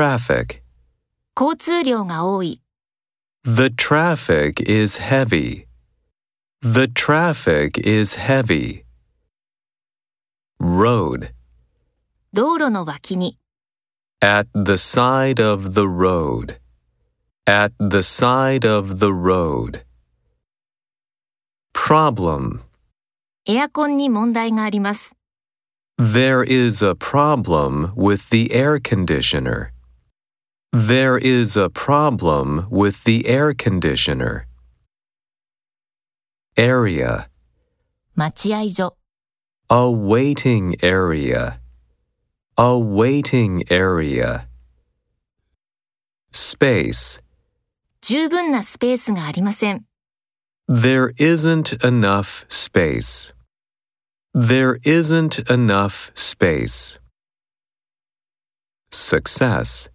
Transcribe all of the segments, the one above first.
traffic. 交通量が多い。 The traffic is heavy. The traffic is heavy. Road. 道路の脇に。 At the side of the road. At the side of the road. Problem. エアコンに問題があります。 There is a problem with the air conditioner. There is a problem with the air conditioner. Area. 待合所。 A waiting area. A waiting area. Space. 十分なスペースがありません。 There isn't enough space. There isn't enough space. Success.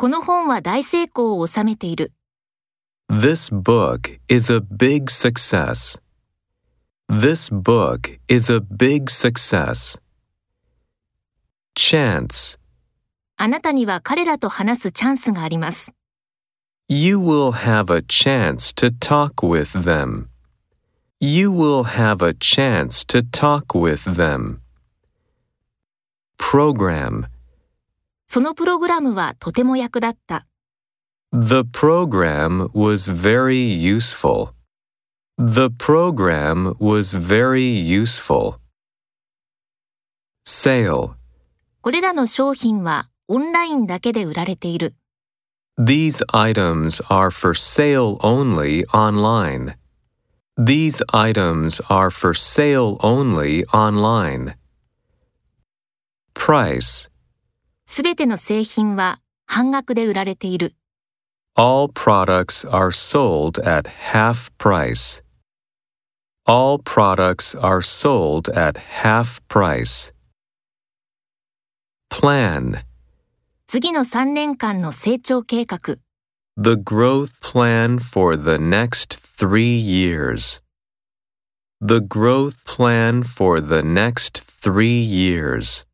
この本は大成功を収めている。This book is a big success. This book is a big success. Chance. あなたには彼らと話すチャンスがあります。You will have a chance to talk with them. You will have a chance to talk with them. Program. そのプログラムはとても役立った。 The program was very useful. The program was very useful. Sale. これらの商品はオンラインだけで売られている。 These items are for sale only online. These items are for sale only online. Price. すべての製品は半額で売られている。 All products are sold at half price. All products are sold at half price. Plan. 次の3年間の成長計画。 The growth plan for the next three years. The growth plan for the next three years.